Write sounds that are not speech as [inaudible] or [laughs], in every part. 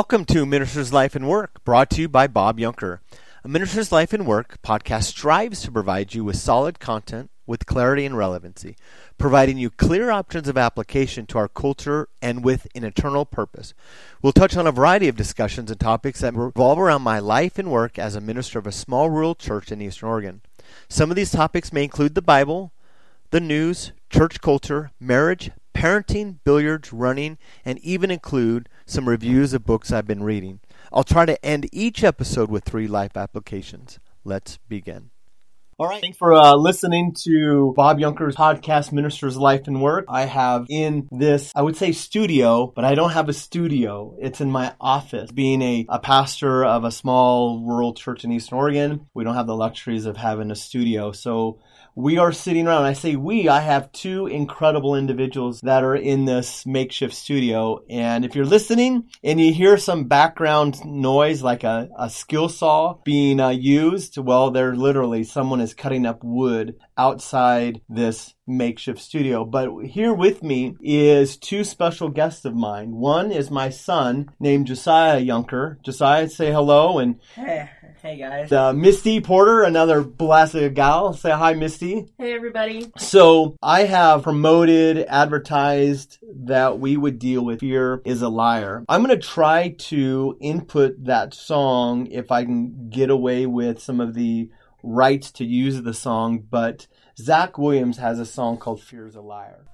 Welcome to Minister's Life and Work, brought to you by Bob Yunker. A Minister's Life and Work podcast strives to provide you with solid content with clarity and relevancy, providing you clear options of application to our culture and with an eternal purpose. We'll touch on a variety of discussions and topics that revolve around my life and work as a minister of a small rural church in Eastern Oregon. Some of these topics may include the Bible, the news, church culture, marriage, parenting, billiards, running, and even include some reviews of books I've been reading. I'll try to end each episode with three life applications. Let's begin. All right. Thanks for uh, listening to Bob Yunker's podcast, Minister's Life and Work. I have in this, I would say studio, but I don't have a studio. It's in my office. Being a, a pastor of a small rural church in Eastern Oregon, we don't have the luxuries of having a studio. So we are sitting around. I say we, I have two incredible individuals that are in this makeshift studio. And if you're listening and you hear some background noise like a, a skill saw being uh, used, well, there literally someone is cutting up wood outside this makeshift studio. But here with me is two special guests of mine. One is my son named Josiah Yunker. Josiah, say hello and Hey, hey guys. uh, Misty Porter, another blessed gal. Say hi, Misty. Hey everybody. So I have promoted, advertised that we would deal with Fear is a Liar. I'm going to try to input that song if I can get away with some of the rights to use the song, but Zach Williams has a song called Fear is a Liar.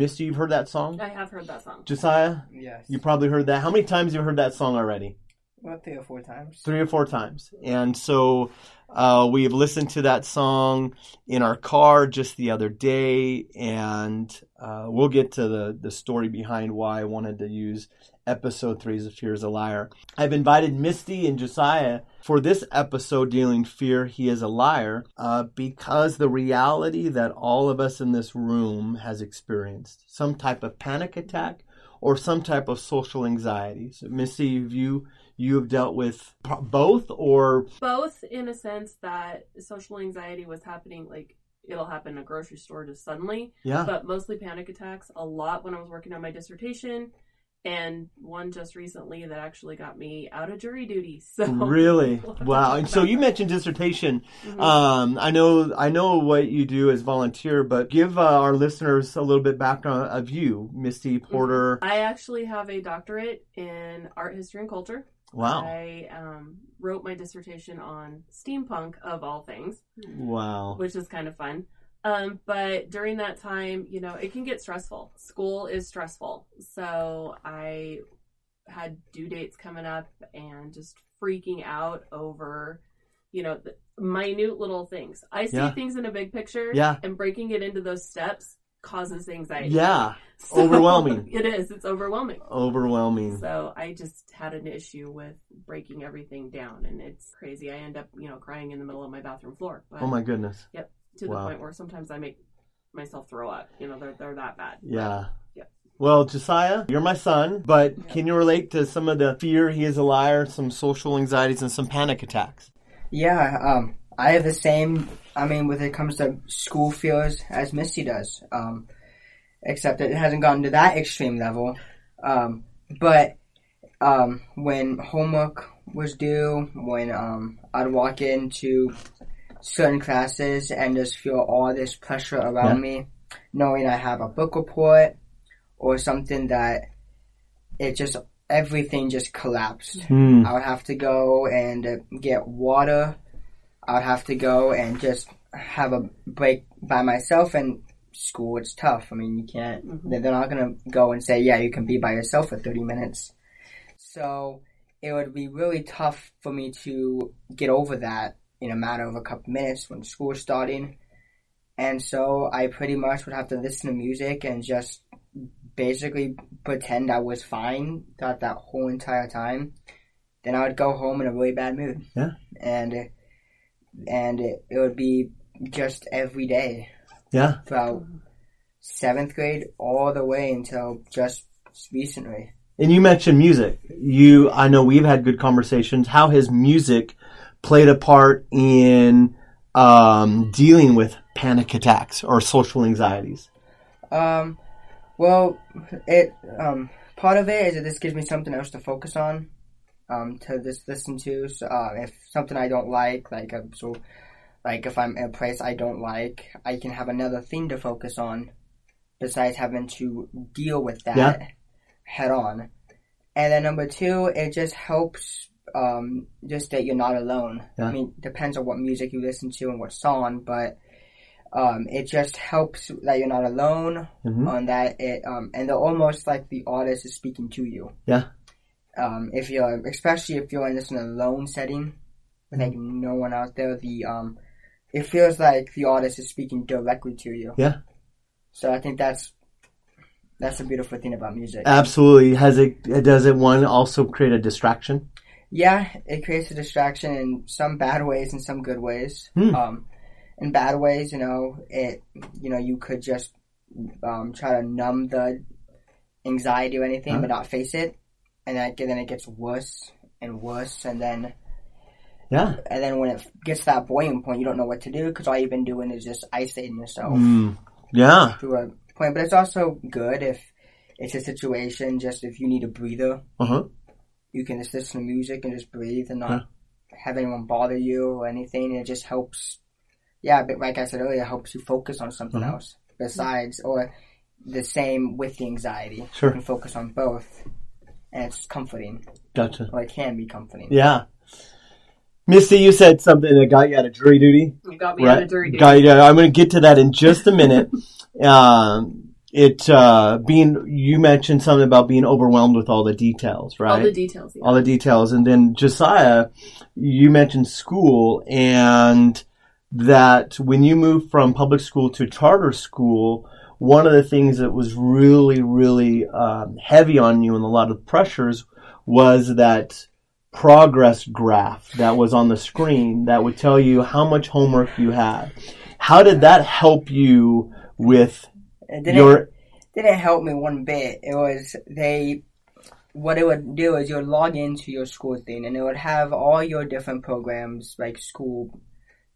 Misty, you've heard that song? I have heard that song. Josiah, Yes. you probably heard that. How many times have you heard that song already? About three or four times. Three or four times. And so uh, we have listened to that song in our car just the other day, and uh, we'll get to the, the story behind why I wanted to use episode three of Fear is a Liar. I've invited Misty and Josiah for this episode dealing Fear, He is a Liar, uh, because the reality that all of us in this room has experienced some type of panic attack or some type of social anxiety. So, Misty, have you you have dealt with both or Both in a sense that social anxiety was happening, like it'll happen in a grocery store just suddenly, yeah but mostly panic attacks. A lot when I was working on my dissertation, and one just recently that actually got me out of jury duty. [laughs] So really [laughs] We'll have to wow and so you mentioned dissertation Mhm. um, i know i know what you do as volunteer but give uh, our listeners a little bit background of you misty porter I actually have a doctorate in art history and culture. Wow I um, wrote my dissertation on steampunk of all things. wow which is kind of fun. Um, but during that time, you know, it can get stressful. School is stressful. So I had due dates coming up and just freaking out over, you know, the minute little things. I see Yeah. things in a big picture Yeah. and breaking it into those steps causes anxiety. yeah [laughs] So, Overwhelming. [laughs] It is. It's overwhelming. overwhelming So I just had an issue with breaking everything down, and it's crazy. I end up, you know, crying in the middle of my bathroom floor. But oh my goodness Yep. to the Wow. point where sometimes I make myself throw up. You know, they're they're that bad. yeah Yeah. well josiah you're my son but Yeah. can you relate to some of the fear he is a liar some social anxieties and some panic attacks Yeah, um, I have the same. I mean, when it comes to school fears as Misty does, um, except it hasn't gotten to that extreme level. Um, but um, when homework was due, when um, I'd walk into certain classes and just feel all this pressure around Yeah. me, knowing I have a book report or something that it just everything just collapsed. Hmm. I would have to go and get water. I would have to go and just have a break by myself. And school, it's tough. I mean, you can't. Mhm. They're not gonna go and say, "Yeah, you can be by yourself for thirty minutes." So it would be really tough for me to get over that in a matter of a couple minutes when school is starting. And so I pretty much would have to listen to music and just basically pretend I was fine throughout that whole entire time. Then I would go home in a really bad mood. Yeah. And and it, it would be just every day yeah throughout seventh grade all the way until just recently. And you mentioned music. You, I know we've had good conversations. How has music played a part in um, dealing with panic attacks or social anxieties? Um, well, it um part of it is that this gives me something else to focus on, um, to just listen to. So, uh, if something I don't like, like uh, so, like if I'm in a place I don't like, I can have another thing to focus on, besides having to deal with that Yeah. head on. And then number two, it just helps. Um, just that you're not alone. Yeah. I mean, depends on what music you listen to and what song, but um, it just helps that you're not alone Mhm. on that it um and they're almost like the artist is speaking to you Yeah. Um if you're especially if you're in this in a lone setting with like Mm-hmm. no one out there the um it feels like the artist is speaking directly to you Yeah. so i think that's that's a beautiful thing about music Absolutely. Has it? Does it one also create a distraction? yeah it creates a distraction in some bad ways and some good ways Hmm. um in bad ways you know it you know you could just um try to numb the anxiety or anything Huh. but not face it and then, then it gets worse and worse and then Yeah. and then when it gets to that boiling point you don't know what to do because all you've been doing is just isolating yourself Mm. Yeah. to a point but it's also good if it's a situation just if you need a breather Uh huh. you can just listen to music and just breathe and not Huh. have anyone bother you or anything. It just helps. Yeah, but like I said earlier, it helps you focus on something Mhm. else besides, or the same with the anxiety. Sure. You can focus on both, and it's comforting, Gotcha. or it can be comforting. Yeah. Misty, you said something that got you out of jury duty. You got me out of jury duty. Got you- I'm going to get to that in just a minute. [laughs] um, it uh, being you mentioned something about being overwhelmed with all the details, right? All the details. Yeah. all the details. And then Josiah, you mentioned school and that when you moved from public school to charter school, one of the things that was really, really um, heavy on you and a lot of pressures was that progress graph that was on the screen that would tell you how much homework you had. How did that help you with It didn't, your didn't help me one bit. It was they what it would do is you would log into your school thing and it would have all your different programs like school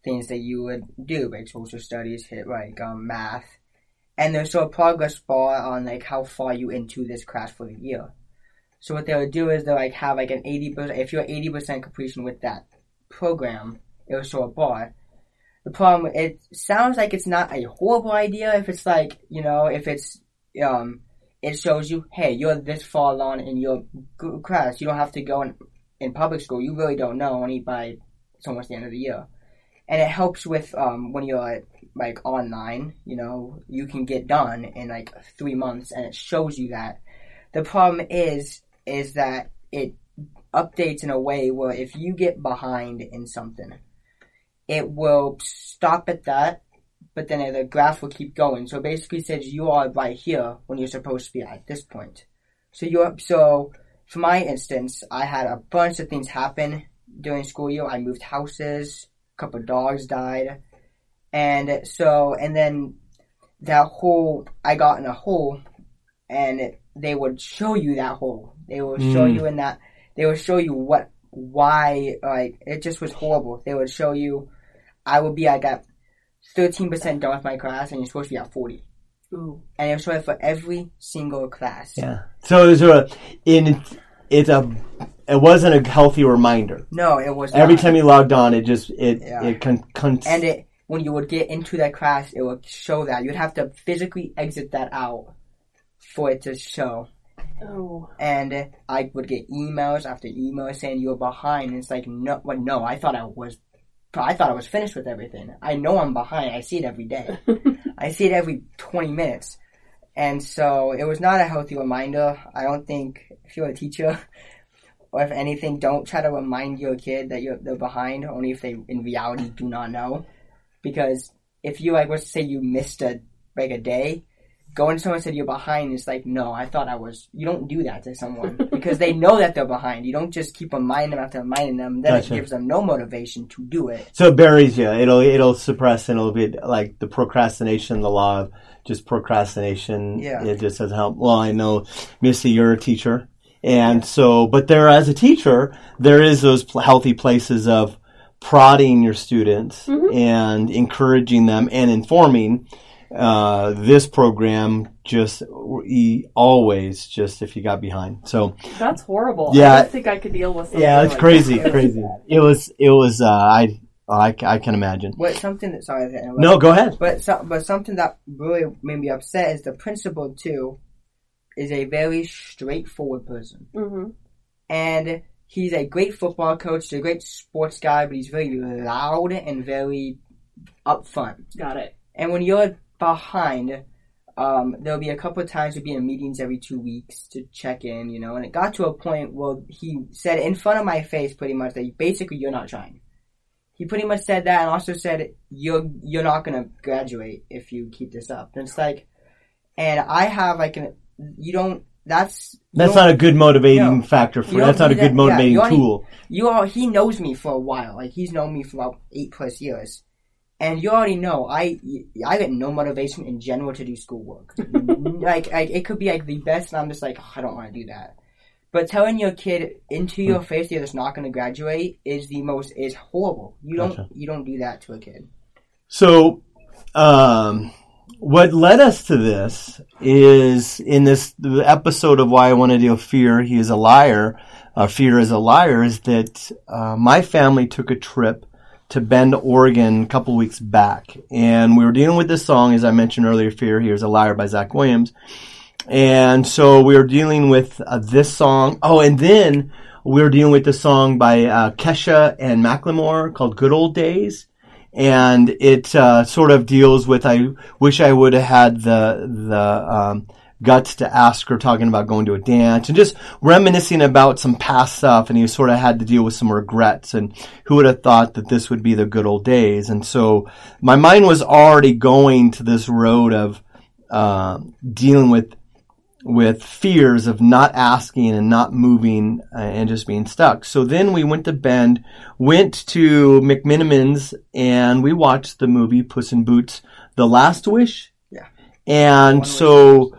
things that you would do like social studies hit like um, math and there's a progress bar on like how far you into this class for the year. So what they would do is they'll like have like an 80% if you're 80% completion with that program it will show a bar. The problem it sounds like it's not a horrible idea if it's like you know if it's um it shows you hey you're this far along in your class you don't have to go in, in public school. You really don't know. Only by it's almost the end of the year. And it helps with um when you're like online you know you can get done in like three months and it shows you that the problem is is that it updates in a way where if you get behind in something it will stop at that, but then the graph will keep going. So basically says you are right here when you're supposed to be at this point. So you're so for my instance, I had a bunch of things happen during school year. I moved houses, a couple dogs died, and so and then that hole I got in a hole, and they would show you that hole. They will show Mm. you in that. They would show you what why like it just was horrible. They would show you I would be like at thirteen percent done with my class and you're supposed to be at forty. Ooh. And it was showing for every single class. yeah? So it's a in it's a it wasn't a healthy reminder. No, it was Every not. time you logged on, it just it Yeah. it con, con and it when you would get into that class it would show that. You'd have to physically exit that out for it to show. Oh. And I would get emails after emails saying you were behind and it's like no well, no, I thought I was I thought I was finished with everything. I know I'm behind. I see it every day. [laughs] I see it every 20 minutes. And so it was not a healthy reminder. I don't think if you're a teacher, or if anything, don't try to remind your kid that you're they're behind, only if they in reality do not know. Because if you like, let's say you missed a like a day, going to someone and said you're behind, it's like, no, I thought I was. You don't do that to someone [laughs] because they know that they're behind. You don't just keep reminding them after reminding them. Then Gotcha. it gives them no motivation to do it. so it buries you. It'll it'll suppress and it'll be like the procrastination, the law of just procrastination. Yeah. It just doesn't help. Well, I know, Missy, you're a teacher, and so but there as a teacher, there is those healthy places of prodding your students and encouraging them and informing. Uh, this program just e- always just if you got behind. So That's horrible. Yeah. I don't think I could deal with something yeah, it's like crazy, that. crazy. It was it was uh, I I I can imagine. What something that sorry to. No, go ahead. But so, but something that really made me upset is the principal too is a very straightforward person, Mhm. and he's a great football coach, a great sports guy, but he's very loud and very upfront. Got it. And when you're behind, um, there'll be a couple of times we'll be in meetings every two weeks to check in, you know. And it got to a point where he said in front of my face, pretty much that basically you're not trying. He pretty much said that, and also said you're you're not gonna graduate if you keep this up. And it's like, and I have like an you don't. That's That's don't- a good motivating No. factor for. That's not a good that- yeah, motivating you tool. you all he knows me for a while. Like he's known me for about eight plus years. And you already know I I get no motivation in general to do schoolwork. [laughs] like, like it could be like the best, and I'm just like "Oh, I don't want to do that. But telling your kid into your Hmm. face they're just not going to graduate is the most is horrible. You don't Gotcha. you don't do that to a kid. So, um, what led us to this is in this episode of why I want to deal fear. He is a liar. Uh, fear is a liar. Is that uh, my family took a trip to Bend, Oregon, a couple weeks back, and we were dealing with this song, as I mentioned earlier. Fear. He is a liar by Zach Williams, and so we were dealing with uh, this song. Oh, and then we were dealing with this song by uh, Kesha and Macklemore called "Good Old Days." And it uh, sort of deals with. I wish I would have had the the um, guts to ask her, talking about going to a dance and just reminiscing about some past stuff. And he sort of had to deal with some regrets. And who would have thought that this would be the good old days? And so my mind was already going to this road of uh, dealing with with fears of not asking and not moving uh, and just being stuck. So then we went to Bend, went to McMenamins, and we watched the movie Puss in Boots: The Last Wish. Yeah. And One so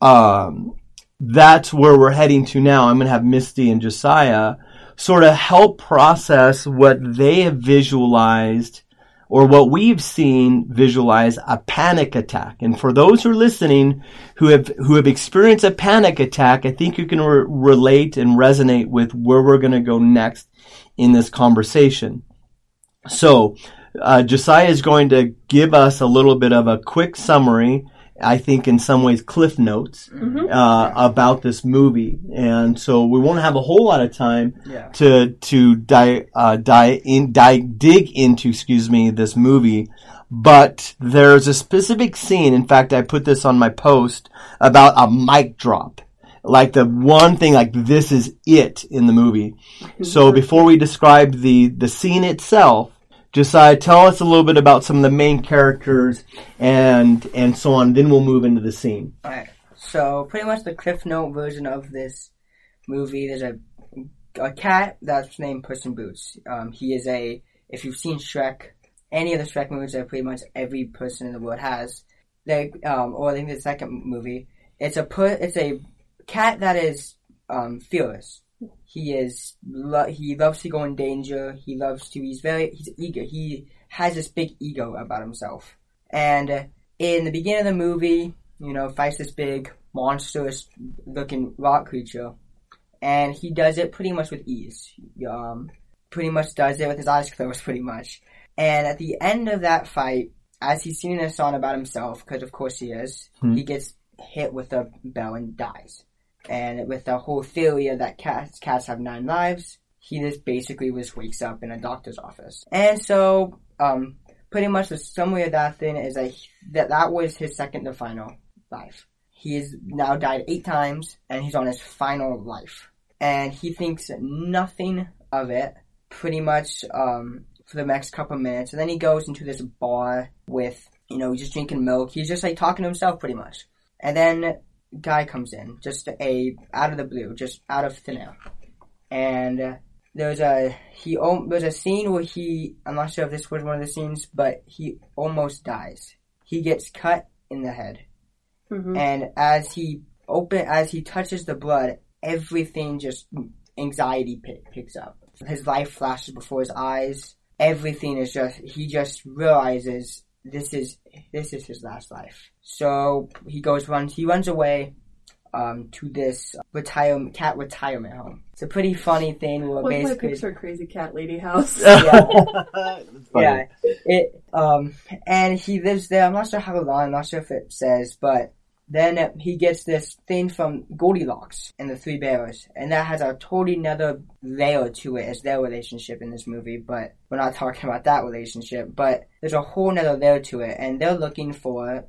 um, that's where we're heading to now. I'm going to have Misty and Josiah sort of help process what they have visualized or what we've seen visualize a panic attack. And for those who are listening who have who have experienced a panic attack, I think you can re- relate and resonate with where we're going to go next in this conversation. So, uh, Josiah is going to give us a little bit of a quick summary. I think in some ways cliff notes Mhm. uh, about this movie, and so we won't have a whole lot of time Yeah. to to di, uh, di, in, di, dig into, excuse me, this movie. But there's a specific scene. In fact, I put this on my post about a mic drop, like the one thing, like this is it in the movie. So before we describe the the scene itself, Josiah, tell us a little bit about some of the main characters and and so on. Then we'll move into the scene. Alright, so pretty much the Cliff Note version of this movie, there's a a cat that's named Puss in Boots. Um, he is a, if you've seen Shrek, any of the Shrek movies that pretty much every person in the world has, they, um, or I think the second movie, it's a put, it's a cat that is um, fearless. He is, lo- he loves to go in danger. He loves to, he's very, he's eager. He has this big ego about himself. And uh, in the beginning of the movie, you know, fights this big monstrous looking rock creature, and he does it pretty much with ease. Um, pretty much does it with his eyes [laughs] closed, pretty much. And at the end of that fight, as he's singing a song about himself, because of course he is, Hmm. he gets hit with a bell and dies. And with the whole theory of that cats cats have nine lives, he just basically just wakes up in a doctor's office. And so, um, pretty much the summary of that thing is that he- that that was his second to final life. He has now died eight times, and he's on his final life. And he thinks nothing of it, pretty much, um, for the next couple minutes. And then he goes into this bar with, you know, he's just drinking milk. He's just like talking to himself, pretty much. And then guy comes in, just a out of the blue, just out of thin air. And there's a he there's a scene where he I'm not sure if this was one of the scenes, but he almost dies. He gets cut in the head, Mhm. and as he open as he touches the blood, everything just anxiety pick, picks up. His life flashes before his eyes. Everything is just he just realizes this is this is his last life. So he goes runs he runs away um, to this retirement cat retirement home. It's a pretty funny thing where What's my basically picture? Crazy cat lady house. Yeah. [laughs] Yeah, it um, and he lives there. I'm not sure how long. I'm not sure if it says, but then he gets this thing from Goldilocks and the Three Bears, and that has a totally another layer to it as their relationship in this movie. But we're not talking about that relationship. But there's a whole nother layer to it, and they're looking for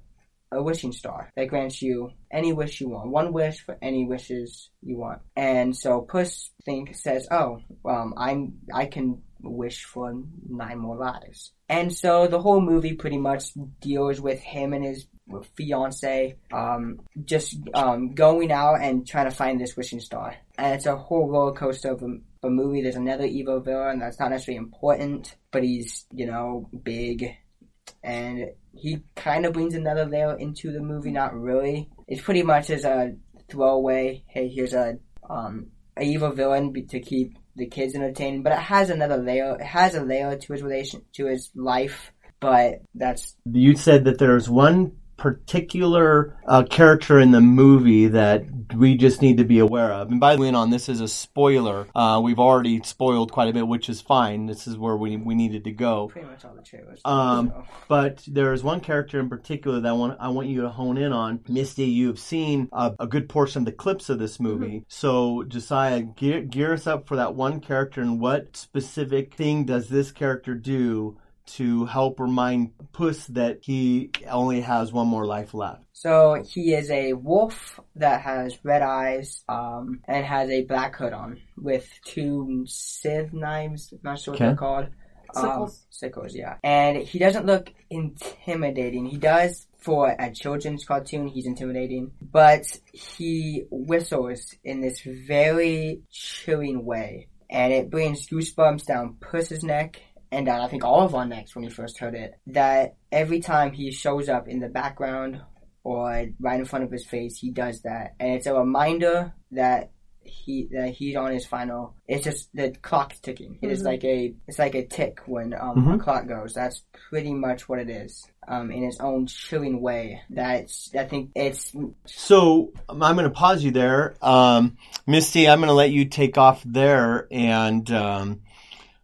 a wishing star that grants you any wish you want. One wish for any wishes you want. And so Puss think says, "Oh, um, I'm I can wish for nine more lives." And so the whole movie pretty much deals with him and his fiance um, just um, going out and trying to find this wishing star. And it's a whole roller coaster of a, a movie. There's another evil villain that's not necessarily important, but he's you know big and he kind of brings another layer into the movie. Not really. It's pretty much as a throwaway. Hey, here's a um a evil villain to keep the kids entertained, but it has another layer. It has a layer to his relation to his life, but that's You said that there's one particular uh, character in the movie that we just need to be aware of. And by the way, on this is a spoiler. Uh, we've already spoiled quite a bit, which is fine. This is where we we needed to go. pretty much all the trailers. Um, so. But there is one character in particular that I want I want you to hone in on. Misty, you have seen a, a good portion of the clips of this movie. So Josiah, gear, gear us up for that one character, and what specific thing does this character do to help remind Puss that he only has one more life left? So he is a wolf that has red eyes, um, and has a black hood on with two sieve knives. I'm not sure what Okay. they're called. Um, Sickles. sickles, yeah. And he doesn't look intimidating. He does for a children's cartoon. He's intimidating, but he whistles in this very chilling way, and it brings goosebumps down Puss's neck and down I think all of our necks when we first heard it. That every time he shows up in the background or right in front of his face, he does that, and it's a reminder that he that he's on his final. It's just the clock's ticking. It is Mhm. like a it's like a tick when um, Mhm. a clock goes. That's pretty much what it is. Um, in its own chilling way. That's I think it's So I'm going to pause you there, um, Misty. I'm going to let you take off there, and um,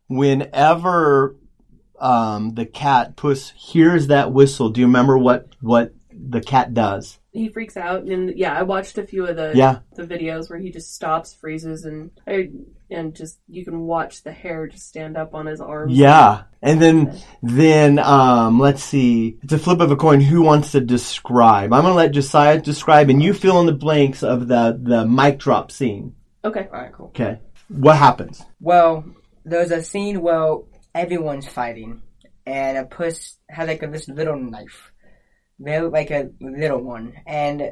whenever um, the cat Puss hears that whistle, do you remember what what the cat does? He freaks out, and yeah, I watched a few of the Yeah. the videos where he just stops, freezes, and I, and just you can watch the hair just stand up on his arms. Yeah, and then then um, let's see. It's a flip of a coin. Who wants to describe? I'm going to let Josiah describe, and you fill in the blanks of the the mic drop scene. Okay. alright. Cool. Okay, what happens? Well, there's a scene where everyone's fighting, and a puss has like a, this little knife, very like a little one, and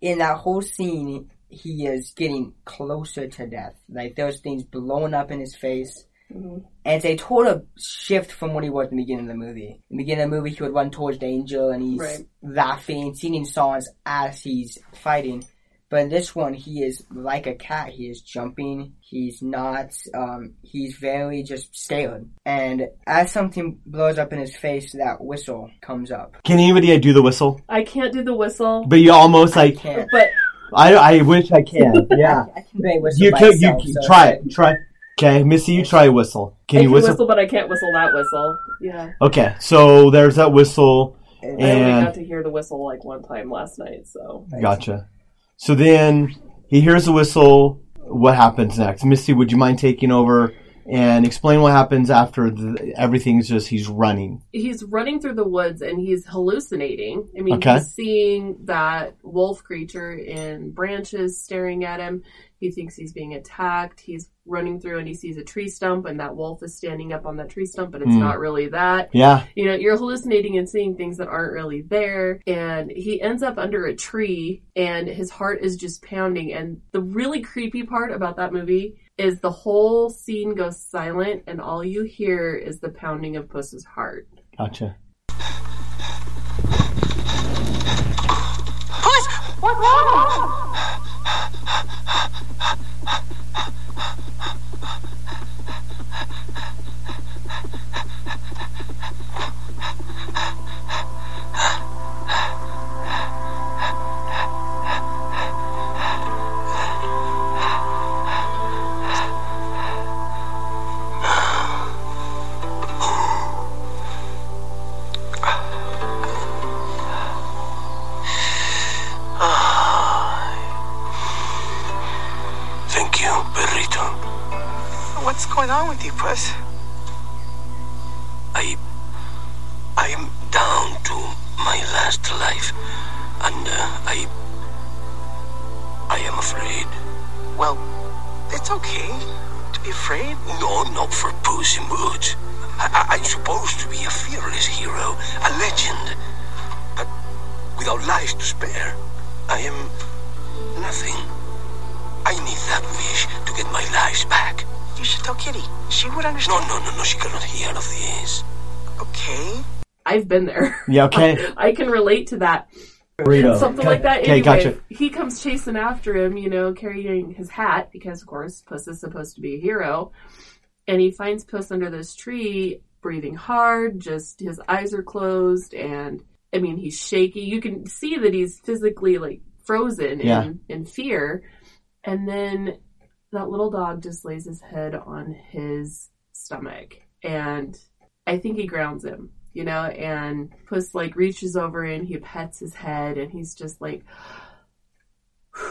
in that whole scene, he is getting closer to death. Like there's things blowing up in his face. Mhm. And it's a total shift from what he was in the beginning of the movie. In the beginning of the movie, he would run towards danger and he's Right. laughing, singing songs as he's fighting. But in this one, he is like a cat. He is jumping. He's not, um, he's very just scared. And as something blows up in his face, that whistle comes up. Can anybody do the whistle? I can't do the whistle, But you almost like Can't. but I, I wish I can. [laughs] Yeah. I can barely whistle you by could you can- so- try it. Try. Okay, Missy, you try whistle. Can I you can whistle? whistle? but I can't whistle that whistle. Yeah, Okay, so there's that whistle. I only And- got to hear the whistle like one time last night. So Gotcha. So then he hears the whistle. What happens next? Misty, would you mind taking over and explain what happens after the, everything's just he's running? he's running through the woods and he's hallucinating. I mean, Okay. he's seeing that wolf creature in branches staring at him. He thinks he's being attacked. He's running through and he sees a tree stump and that wolf is standing up on that tree stump, but it's Hmm. not really that. Yeah. You know, you're hallucinating and seeing things that aren't really there. And he ends up under a tree and his heart is just pounding. And the really creepy part about that movie is the whole scene goes silent and all you hear is the pounding of Puss's heart. Gotcha. Puss! What's wrong? Thank you, Perrito. What's going on with you, Puss? I. I am down to my last life, and uh, I. I am afraid. Well, it's okay to be afraid. No, not for Puss in Boots. I, I'm supposed to be a fearless hero, a legend. But without lives to spare, I am nothing. I need that wish to get my lives back. You should tell Kitty. She would No, understand. no, no, no, no. she cannot hear of this. Okay. I've been there. Yeah, okay. [laughs] I can relate to that. Burrito. Something Okay. like that. Okay, Anyway, gotcha. he comes chasing after him, you know, carrying his hat because, of course, Puss is supposed to be a hero. And he finds Puss under this tree, breathing hard. Just his eyes are closed, and I mean, he's shaky. You can see that he's physically like frozen Yeah. in in fear. And then that little dog just lays his head on his stomach, and I think he grounds him, you know, and Puss like reaches over and he pets his head and he's just like [sighs]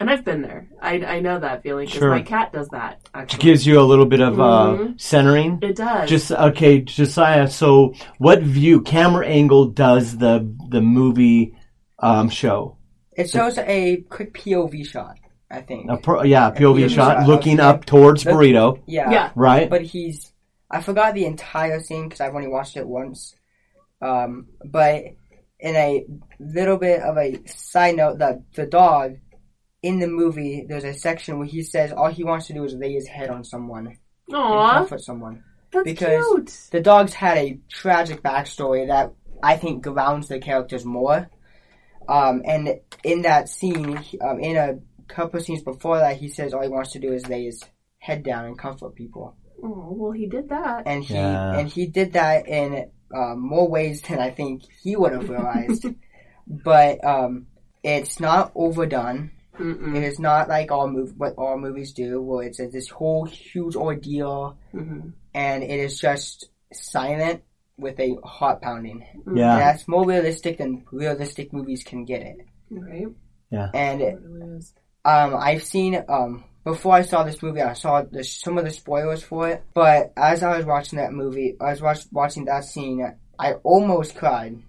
And I've been there. I, I know that feeling because Sure. my cat does that. Actually. It gives you a little bit of uh, Mhm. centering. it does. Just okay, Josiah. So, what view, camera angle does the the movie um, show? It shows a quick POV shot, I think. A pro, yeah, POV POV shot, shot, looking okay. up towards Look- burrito, Yeah. yeah. right? But he's. I forgot the entire scene because I've only watched it once. Um, but in a little bit of a side note, the the dog in the movie, there's a section where he says all he wants to do is lay his head on someone and Aw, comfort someone. that's because- cute. The dog's had a tragic backstory that I think grounds the characters more. Um, and in that scene, um, in a couple of scenes before that, he says all he wants to do is lay his head down and comfort people. Oh, well, he did that. And he Yeah. and he did that in um, more ways than I think he would have realized. [laughs] but um, it's not overdone. Mm-mm. It is not like all mov- what all movies do, where it's a, this whole huge ordeal, Mhm. and it is just silent with a heart pounding. yeah, And that's more realistic than realistic movies can get it. Right? Yeah, and It really is. Um, I've seen um before I saw this movie, I saw the, some of the spoilers for it. But as I was watching that movie, I was watch, watching that scene, I almost cried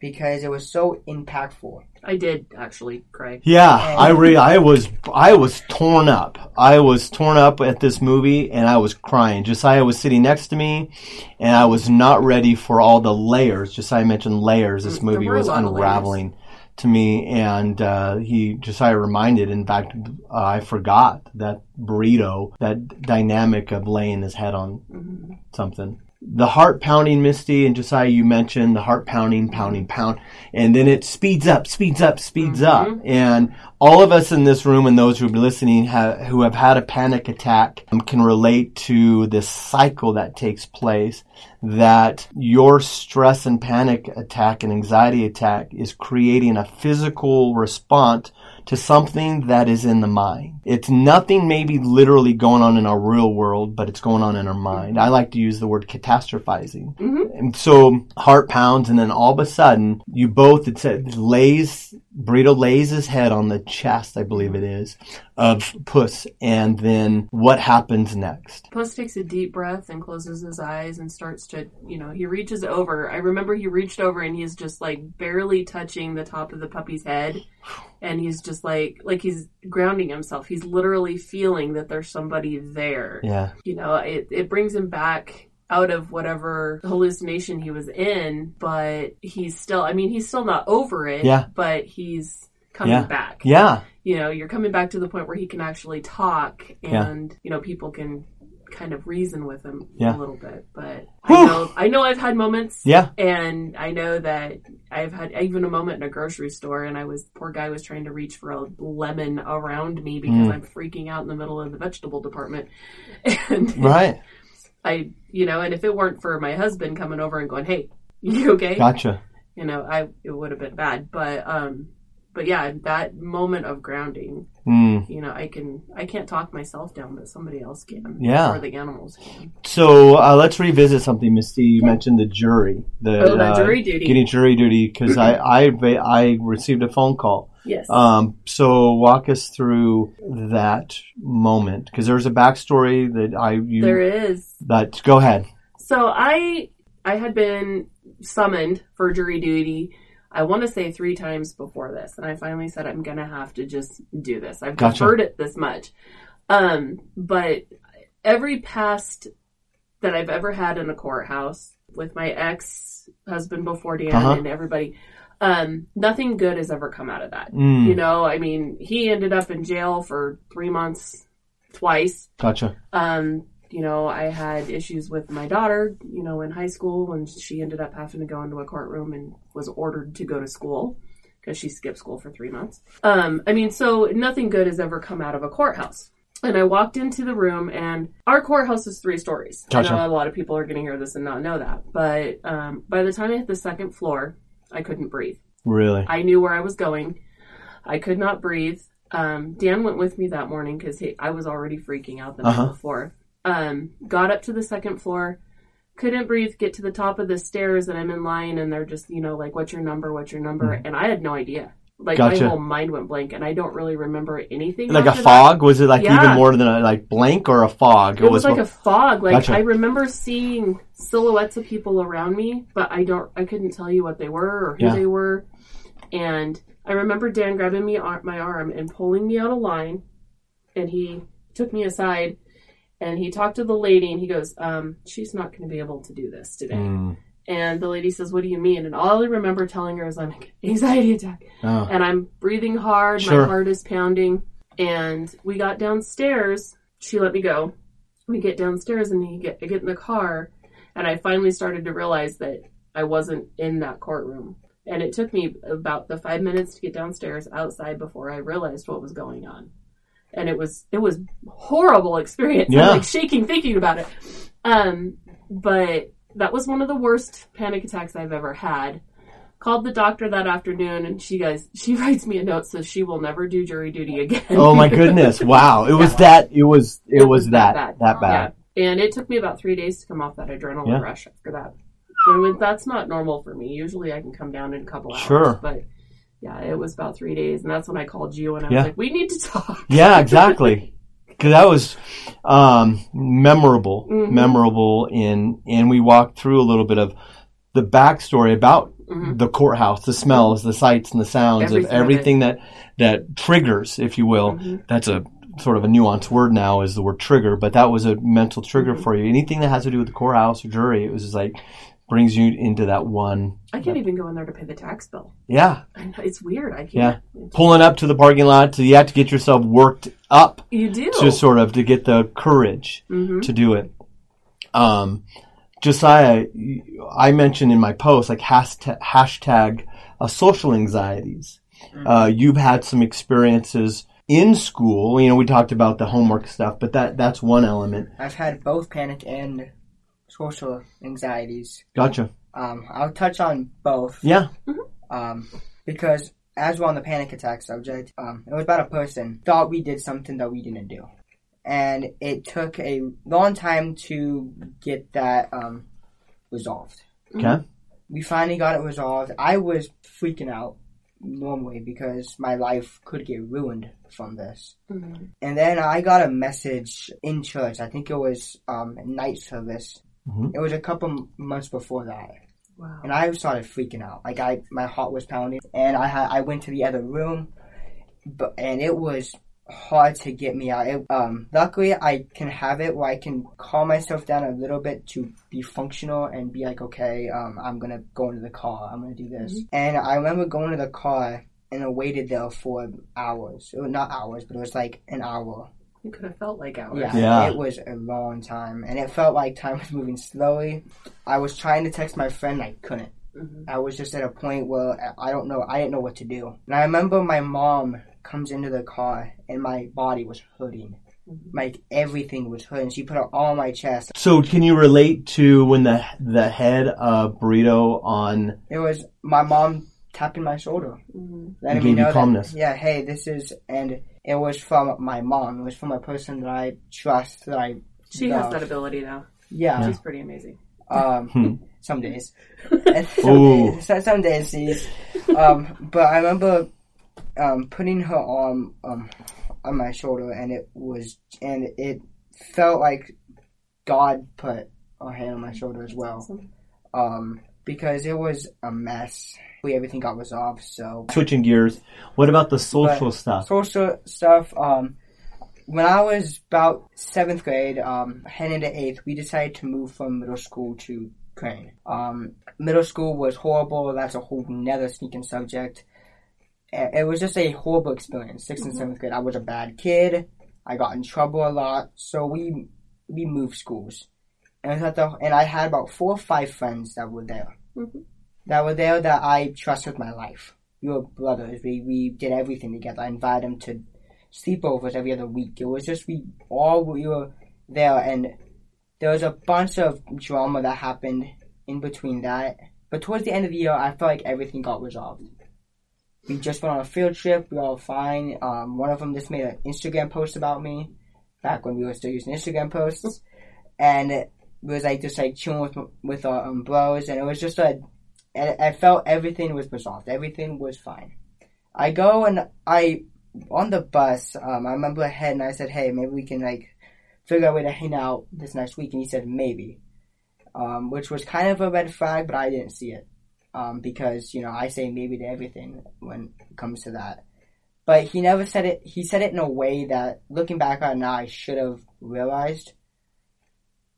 because it was so impactful. I did actually cry. yeah. I re- I was I was torn up. I was torn up at this movie, and I was crying. Josiah was sitting next to me, and I was not ready for all the layers. Josiah mentioned layers. This movie was lot layers. unraveling to me, and uh, he Josiah reminded. In fact, uh, I forgot that burrito, that dynamic of laying his head on Mhm. something. The heart pounding, Misty and Josiah, you mentioned the heart pounding, pounding, pound, and then it speeds up, speeds up, speeds up, and all of us in this room and those who have been listening ha- who have had a panic attack um, can relate to this cycle that takes place. That your stress and panic attack and anxiety attack is creating a physical response to something that is in the mind. It's nothing maybe literally going on in our real world, but it's going on in our mind. I like to use the word catastrophizing. Mhm. And so heart pounds and then all of a sudden you both, it lays, Burrito lays his head on the chest, I believe it is, of Puss. And then what happens next? Puss takes a deep breath and closes his eyes and starts to, you know, he reaches over. I remember he reached over and he's just like barely touching the top of the puppy's head. And he's just like, like he's grounding himself. He's literally feeling that there's somebody there. Yeah. You know, it, it brings him back out of whatever hallucination he was in, but he's still, I mean, he's still not over it, Yeah. but he's coming Yeah. back Yeah. you know, you're coming back to the point where he can actually talk Yeah. and, you know, people can kind of reason with him Yeah. a little bit. But Whew. I know I know I've had moments Yeah. and I know that I've had even a moment in a grocery store and I was poor guy was trying to reach for a lemon around me because Mm. I'm freaking out in the middle of the vegetable department. [laughs] And Right. I you know, and if it weren't for my husband coming over and going, Hey, [laughs] you okay? Gotcha. you know, I it would have been bad. But um but yeah, that moment of grounding Mm. you know, I can I can't talk myself down, but somebody else can. Yeah. Or the animals can. So uh, let's revisit something, Misty. You mentioned the jury, the Oh, uh, jury duty. getting jury duty because [clears throat] I, I I received a phone call. Yes. Um, so walk us through that moment because there's a backstory that I you there is. that go ahead. So I I had been summoned for jury duty. I want to say three times before this, and I finally said I'm gonna have to just do this. I've Gotcha. deferred it this much, um, but every past that I've ever had in a courthouse with my ex husband before Dan Uh-huh. and everybody, um, nothing good has ever come out of that. Mm, You know, I mean, he ended up in jail for three months twice. gotcha. Um, you know, I had issues with my daughter, you know, in high school and she ended up having to go into a courtroom and was ordered to go to school because she skipped school for three months. Um, I mean, so nothing good has ever come out of a courthouse. And I walked into the room and our courthouse is three stories. Gotcha. I know a lot of people are going to hear this and not know that. But um, by the time I hit the second floor, I couldn't breathe. Really. I knew where I was going. I could not breathe. Um, Dan went with me that morning because I was already freaking out the night Uh-huh. before. Um, got up to the second floor, couldn't breathe, get to the top of the stairs, and I'm in line, and they're just, you know, like, what's your number? What's your number? Hmm. And I had no idea. Like Gotcha. my whole mind went blank, and I don't really remember anything. Like a after that. fog? Was it like Yeah. even more than a like blank or a fog? It was like a fog. Like Gotcha. I remember seeing silhouettes of people around me, but I don't. I couldn't tell you what they were or who Yeah. they were. And I remember Dan grabbing me ar- my arm and pulling me out of line, and he took me aside, and he talked to the lady, and he goes, um, "She's not going to be able to do this today." Mm. And the lady says, "What do you mean?" And all I remember telling her is, "I'm like [laughs] anxiety attack." Oh. and I'm breathing hard. Sure. My heart is pounding. And we got downstairs. She let me go. We get downstairs and he get, I get in the car. And I finally started to realize that I wasn't in that courtroom. And it took me about the five minutes to get downstairs outside before I realized what was going on. And it was it was horrible experience. Yeah. I'm like shaking thinking about it. Um, but that was one of the worst panic attacks I've ever had called the doctor that afternoon and she guys she [laughs] writes me a note says she will never do jury duty again Oh my goodness! [laughs] Wow, it was that. It was. It, was, that that bad. yeah and it took me about three days to come off that adrenaline Yeah. rush after that when, that's not normal for me usually i can come down in a couple hours Sure. but yeah it was about three days and that's when i called you and i was like we need to talk Yeah, [laughs] exactly. Because that was um, memorable, Mhm. memorable in, and we walked through a little bit of the backstory about Mhm. the courthouse, the smells, the sights, and the sounds Everything of everything that that triggers, if you will. Mhm. That's a sort of a nuanced word now, is the word trigger, but that was a mental trigger Mhm. for you. Anything that has to do with the courthouse or jury, it was just like brings you into that one. i can't even go in there to pay the tax bill Yeah, know, [laughs] it's weird i Yeah. can't pulling up to the parking lot, so you have to get yourself worked up you do to sort of to get the courage hmm to do it. Um, Josiah, I mentioned in my post like hashtag, hashtag uh, social anxieties. Uh, you've had some experiences in school. You know, we talked about the homework stuff, but that that's one element. I've had both panic and social anxieties. Gotcha. Um, I'll touch on both. Yeah. Um, because as we're on the panic attack subject, um, it was about a person thought we did something that we didn't do, and it took a long time to get that um, resolved. Okay. We finally got it resolved. I was freaking out normally because my life could get ruined from this. Mhm. And then I got a message in church. I think it was um, night service. Mhm. It was a couple months before that, wow and I started freaking out. Like I, my heart was pounding, and I had I went to the other room, but and it was hard to get me out. It, um, luckily, I can have it where I can calm myself down a little bit to be functional and be like, okay, um, I'm gonna go into the car. I'm gonna do this. And I remember going to the car and I waited there for hours. It was not hours, but it was like an hour. it could have felt like hours Yeah, Yeah. it was a long time, and it felt like time was moving slowly. I was trying to text my friend, I couldn't. Mhm. I was just at a point where I don't know, I didn't know what to do. And I remember my mom comes into the car, and my body was hurting. Like everything was hurting. She put it all on my chest. So, can you relate to when the the head of burrito on? It was my mom tapping my shoulder, Mhm. letting gave me you know calmness. that yeah, hey, this is, and it was from my mom. It was from a person that I trust. That I she has that ability now Yeah. she's pretty amazing Um, Hmm. some days. [laughs] Some Ooh. days, some, some days she's, um, but I remember, um, putting her arm, um, on my shoulder and it was, and it felt like God put a hand on my shoulder as well. Awesome. Um, because it was a mess. We, everything got resolved, so. Switching gears, what about the social stuff? Social stuff, um, when I was about seventh grade, um, heading to eighth, we decided to move from middle school to Crane. Um, middle school was horrible. That's a whole nother sneaking subject. It was just a horrible experience. 6th and seventh grade, I was a bad kid. I got in trouble a lot, so we we moved schools, and I thought the, and I had about four or five friends that were there, Mhm. that were there that I trusted my life. We were brothers. We we did everything together. I invited them to sleepovers every other week. It was just we all we were there, and there was a bunch of drama that happened in between that. But towards the end of the year, I felt like everything got resolved. We just went on a field trip. We were all fine. Um, one of them just made an Instagram post about me back when we were still using Instagram posts, and it was like just like chilling with with our um, bros, and it was just like I felt everything was resolved. Everything was fine. I go and I on the bus. Um, I remember ahead and I said, "Hey, maybe we can like figure out a way to hang out this next week." And he said, "Maybe," um, which was kind of a red flag, but I didn't see it um, because you know I say maybe to everything when it comes to that. But he never said it. He said it in a way that, looking back on it now, I should have realized.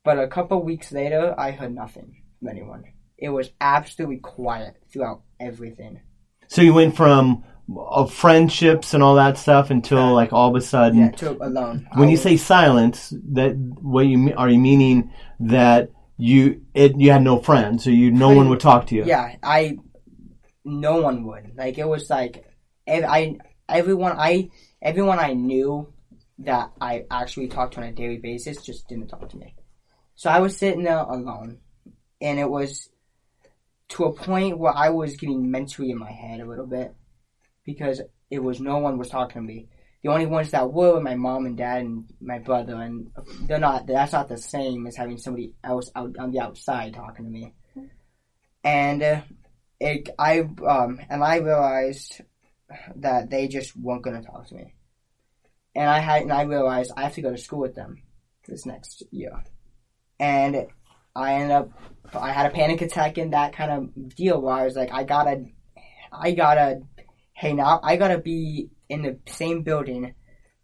But a couple weeks later, I heard nothing from anyone. It was absolutely quiet throughout everything. So you went from uh, friendships and all that stuff until like all of a sudden Yeah, to alone. when I you was- say silence that what you are you meaning that you it you had no friends so you no Pretty- one would talk to you Yeah, I. No one would. Like it was like, I everyone I everyone I knew that I actually talked to on a daily basis just didn't talk to me. So I was sitting there alone, and it was to a point where I was getting mentally in my head a little bit because it was no one was talking to me. The only ones that were were my mom and dad and my brother, and they're not. That's not the same as having somebody else out on the outside talking to me. And uh, it, I um, and I realized that they just weren't going to talk to me. And I had, and I realized I have to go to school with them this next year. And I ended up, I had a panic attack in that kind of deal where I was like, I gotta, I gotta, hey now, I gotta be in the same building,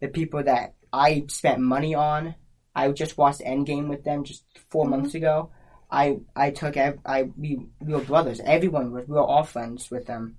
the people that I spent money on. I just watched Endgame with them just 4 months ago. I I took ev- I we, we were brothers. Everyone was we were all friends with them,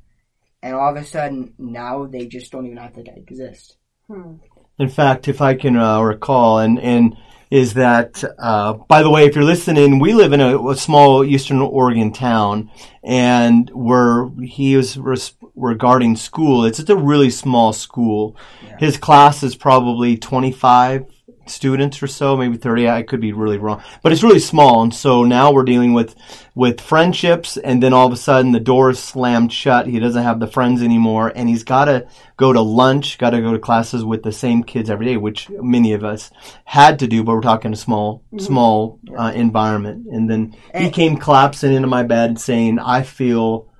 and all of a sudden now they just don't even have to exist. Hmm. in fact if i can uh, recall and and is that uh, by the way if you're listening we live in a, a small eastern oregon town and where he was. res- regarding school. It's just a really small school. Yeah. his class is probably 25 students or so maybe 30 i could be really wrong. But it's really small and so now we're dealing with with friendships and then all of a sudden the door is slammed shut. He doesn't have the friends anymore and he's got to go to lunch got to go to classes with the same kids every day which many of us had to do but we're talking a small small uh, environment. And then he came collapsing into my bed saying i feel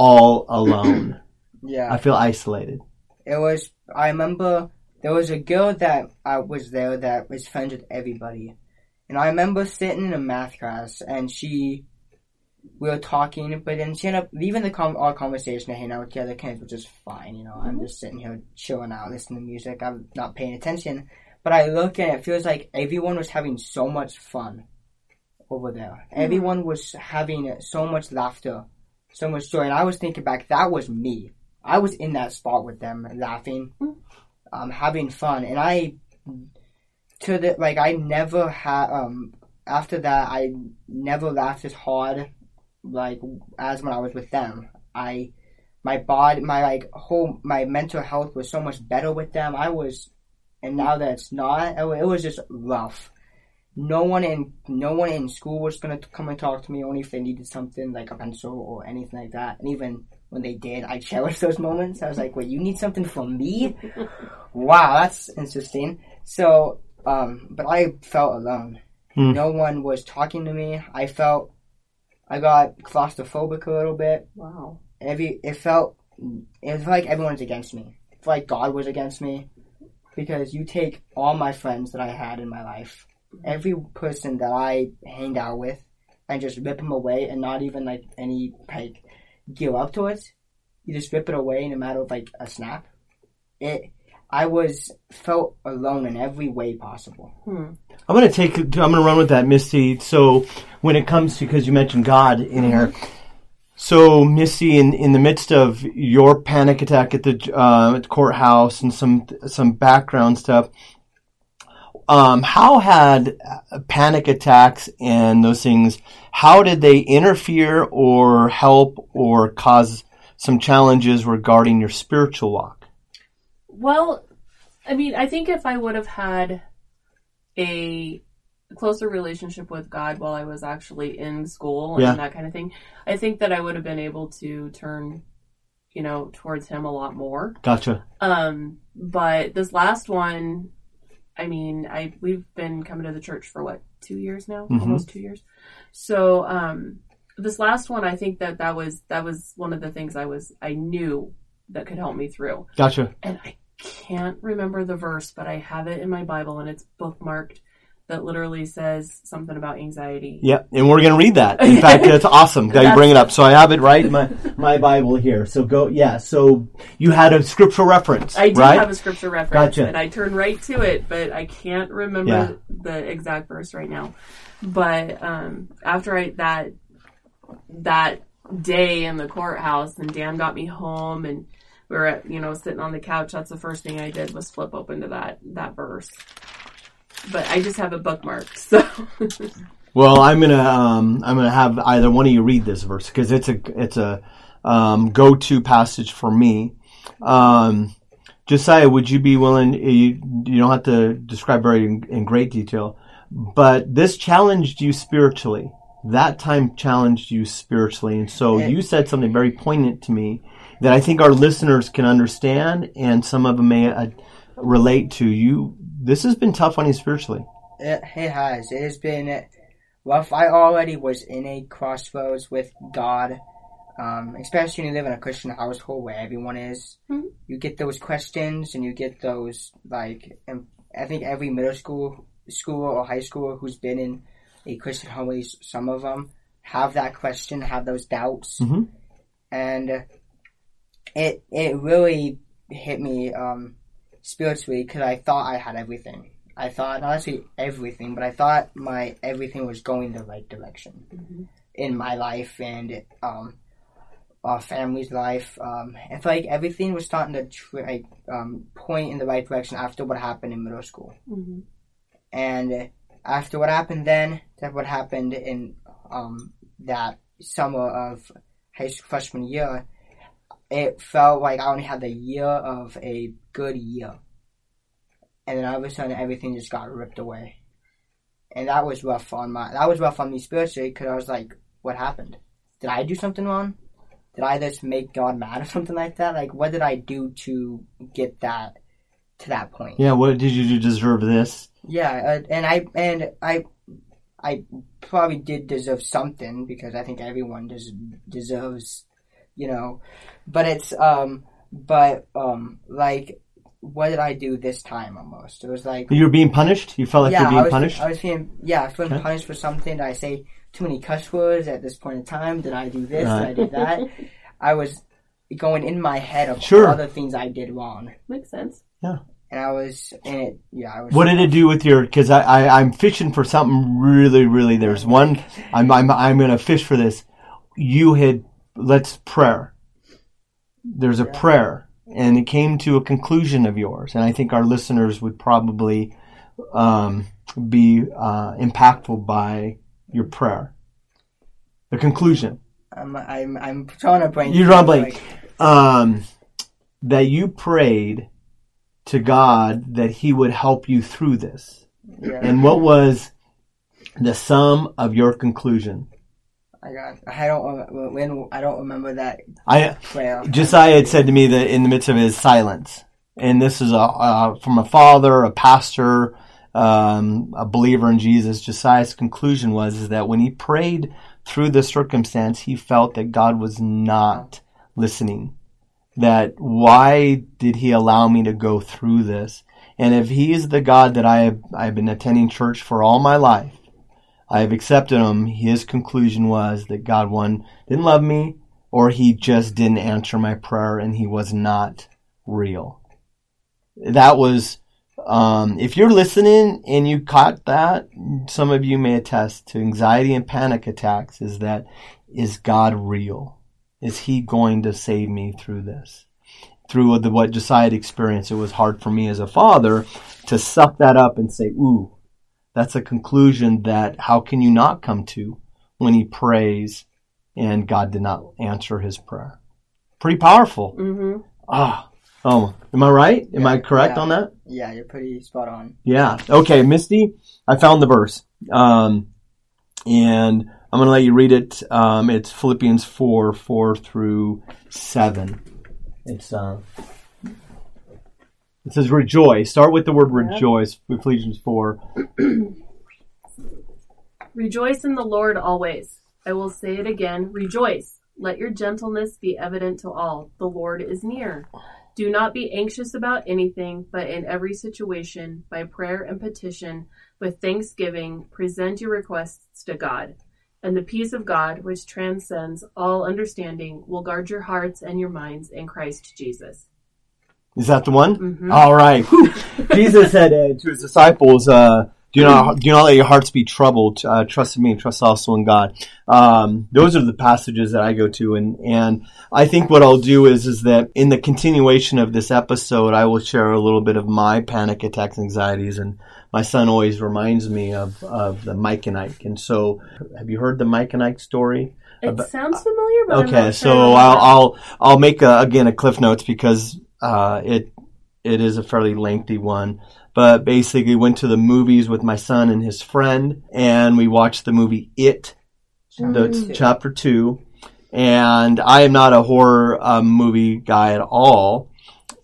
all alone [clears throat] Yeah, i feel isolated it was. I remember there was a girl that I was there that was friends with everybody, and I remember sitting in a math class and she. We were talking, but then she ended up leaving the com- our conversation to hang out with the other kids, which is fine. You know, I'm mm-hmm. just sitting here chilling out, listening to music. I'm not paying attention. But I look and it feels like everyone was having so much fun over there. Mm-hmm. Everyone was having so much laughter, so much joy. And I was thinking back, that was me. I was in that spot with them, laughing, um, having fun. And I, to the, like, I never had, um, after that, I never laughed as hard, like, as when I was with them. I, my body, my, like, whole, my mental health was so much better with them. I was, and now that it's not, it, it was just rough. No one in no one in school was gonna come and talk to me only if they needed something like a pencil or anything like that. And even when they did, I [laughs] cherished those moments. I was like, "Wait, you need something from me? [laughs] wow, that's interesting." So, um, but I felt alone. Hmm. No one was talking to me. I felt I got claustrophobic a little bit. Wow. Every it felt it felt like everyone's against me. It felt like God was against me because you take all my friends that I had in my life, every person that I hanged out with, and just rip them away, and not even like any like give up to it. You just rip it away in a matter of like a snap. It. I was felt alone in every way possible. I'm gonna take. I'm gonna run with that, Misty. So when it comes to because you mentioned God in here, so Misty, in in the midst of your panic attack at the uh, at the courthouse and some some background stuff, um, how had uh, panic attacks and those things? How did they interfere or help or cause some challenges regarding your spiritual walk? Well, I mean, I think if I would have had a closer relationship with God while I was actually in school and Yeah. that kind of thing, I think that I would have been able to turn, you know, towards Him a lot more. Gotcha. Um, but this last one, I mean, I we've been coming to the church for what two years now, Mhm. almost two years. So um, this last one, I think that that was that was one of the things I was I knew that could help me through. Gotcha. And I can't remember the verse, but I have it in my Bible and it's bookmarked that literally says something about anxiety. Yeah, and we're going to read that. In fact, that's [laughs] awesome that you bring it up. So I have it right in my, my Bible here. So go, yeah. So you had a scriptural reference, I do right? have a scripture reference, Gotcha. and I turn right to it, but I can't remember Yeah. the exact verse right now. But um, after I that that day in the courthouse, and Dan got me home, and we were at, you know sitting on the couch. That's the first thing I did was flip open to that that verse. But I just have it bookmarked, so [laughs] Well, I'm gonna um, I'm gonna have either one of you read this verse because it's a it's a um, go to passage for me. Um, Josiah, would you be willing? You, you don't have to describe very in, in great detail, but this challenged you spiritually. That time challenged you spiritually, and so It- you said something very poignant to me that I think our listeners can understand, and some of them may uh, relate to. You, this has been tough on you spiritually. It, it has. It has been rough. I already was in a crossroads with God, um, especially when you live in a Christian household where everyone is. Mhm. You get those questions and you get those, like, and I think every middle school, school or high school who's been in a Christian home, at least some of them, have that question, have those doubts. Mhm. And it, it really hit me, um, spiritually because I thought I had everything. I thought not actually everything, but I thought my everything was going the right direction in my life and um, our family's life. Um, I feel like everything was starting to tr- like, um, point in the right direction after what happened in middle school. Mhm. And after what happened then, that what happened in um, that summer of high school freshman year, it felt like I only had the year of a good year. And then all of a sudden, everything just got ripped away. And that was rough on my, that was rough on me spiritually because I was like, what happened? Did I do something wrong? Did I just make God mad or [laughs] something like that? Like, what did I do to get that, to that point? Yeah, what did you do to deserve this? Yeah, uh, and I and I I probably did deserve something because I think everyone des- deserves, you know. But it's um, but um, like, what did I do this time? Almost, it was like You were being punished. You felt like yeah, you were I being was punished. I was being yeah, I was feeling Okay. punished for something. Did I say too many cuss words at this point in time? Did I do this? Right. Did I do that? [laughs] I was going in my head of Sure. other things I did wrong, makes sense. Yeah. And I was in it. Yeah, I was. What did it do with your? Because I, I I'm fishing for something really really. There's one. I'm I'm I'm gonna fish for this. You had let's prayer. There's a Yeah. prayer, and it came to a conclusion of yours, and I think our listeners would probably um, be uh, impactful by your prayer. The conclusion. I'm I'm I'm trying to blank. You're drawing Like. Um, that you prayed to God that He would help you through this. yeah. And what was the sum of your conclusion? I got. I don't. When I don't remember that I prayer. Josiah had said to me that in the midst of his silence, and this is a uh, from a father, a pastor, um, a believer in Jesus. Josiah's conclusion was is that when he prayed through the circumstance, he felt that God was not listening. That why did he allow me to go through this? And if he is the God that I have, I've been attending church for all my life, I have accepted him. His conclusion was that God one didn't love me, or he just didn't answer my prayer, and he was not real. That was, um, if you're listening and you caught that, some of you may attest to anxiety and panic attacks. Is that is God real? Is He going to save me through this? Through the, what Josiah experienced, it was hard for me as a father to suck that up and say, "Ooh, that's a conclusion that how can you not come to when he prays and God did not answer his prayer. Pretty powerful. Mm-hmm. Ah, oh, am I right? Am I correct yeah. on that? Yeah, you're pretty spot on. Yeah. Okay, Misty, I found the verse. Um, and I'm going to let you read it. Um, it's Philippians 4, 4 through 7. It's, uh, it says rejoice. Start with the word Yeah. rejoice. Ephesians 4. [clears throat] Rejoice in the Lord always. I will say it again. Rejoice. Let your gentleness be evident to all. The Lord is near. Do not be anxious about anything, but in every situation, by prayer and petition, with thanksgiving, present your requests to God. And the peace of God, which transcends all understanding, will guard your hearts and your minds in Christ Jesus. Is that the one? Mhm. All right. [laughs] Jesus said uh, to his disciples, uh, "Do not do not let your hearts be troubled. Uh, trust in me, and trust also in God." Um, those are the passages that I go to, and and I think what I'll do is is that in the continuation of this episode, I will share a little bit of my panic attacks, anxieties, and my son always reminds me of of the Mike and Ike. And so, have you heard the Mike and Ike story? It About- sounds familiar, Okay, so I'll, I'll I'll make a, again a cliff notes because uh, it it is a fairly lengthy one. But basically, went to the movies with my son and his friend, and we watched the movie It, the Mm. chapter two. And I am not a horror um, movie guy at all.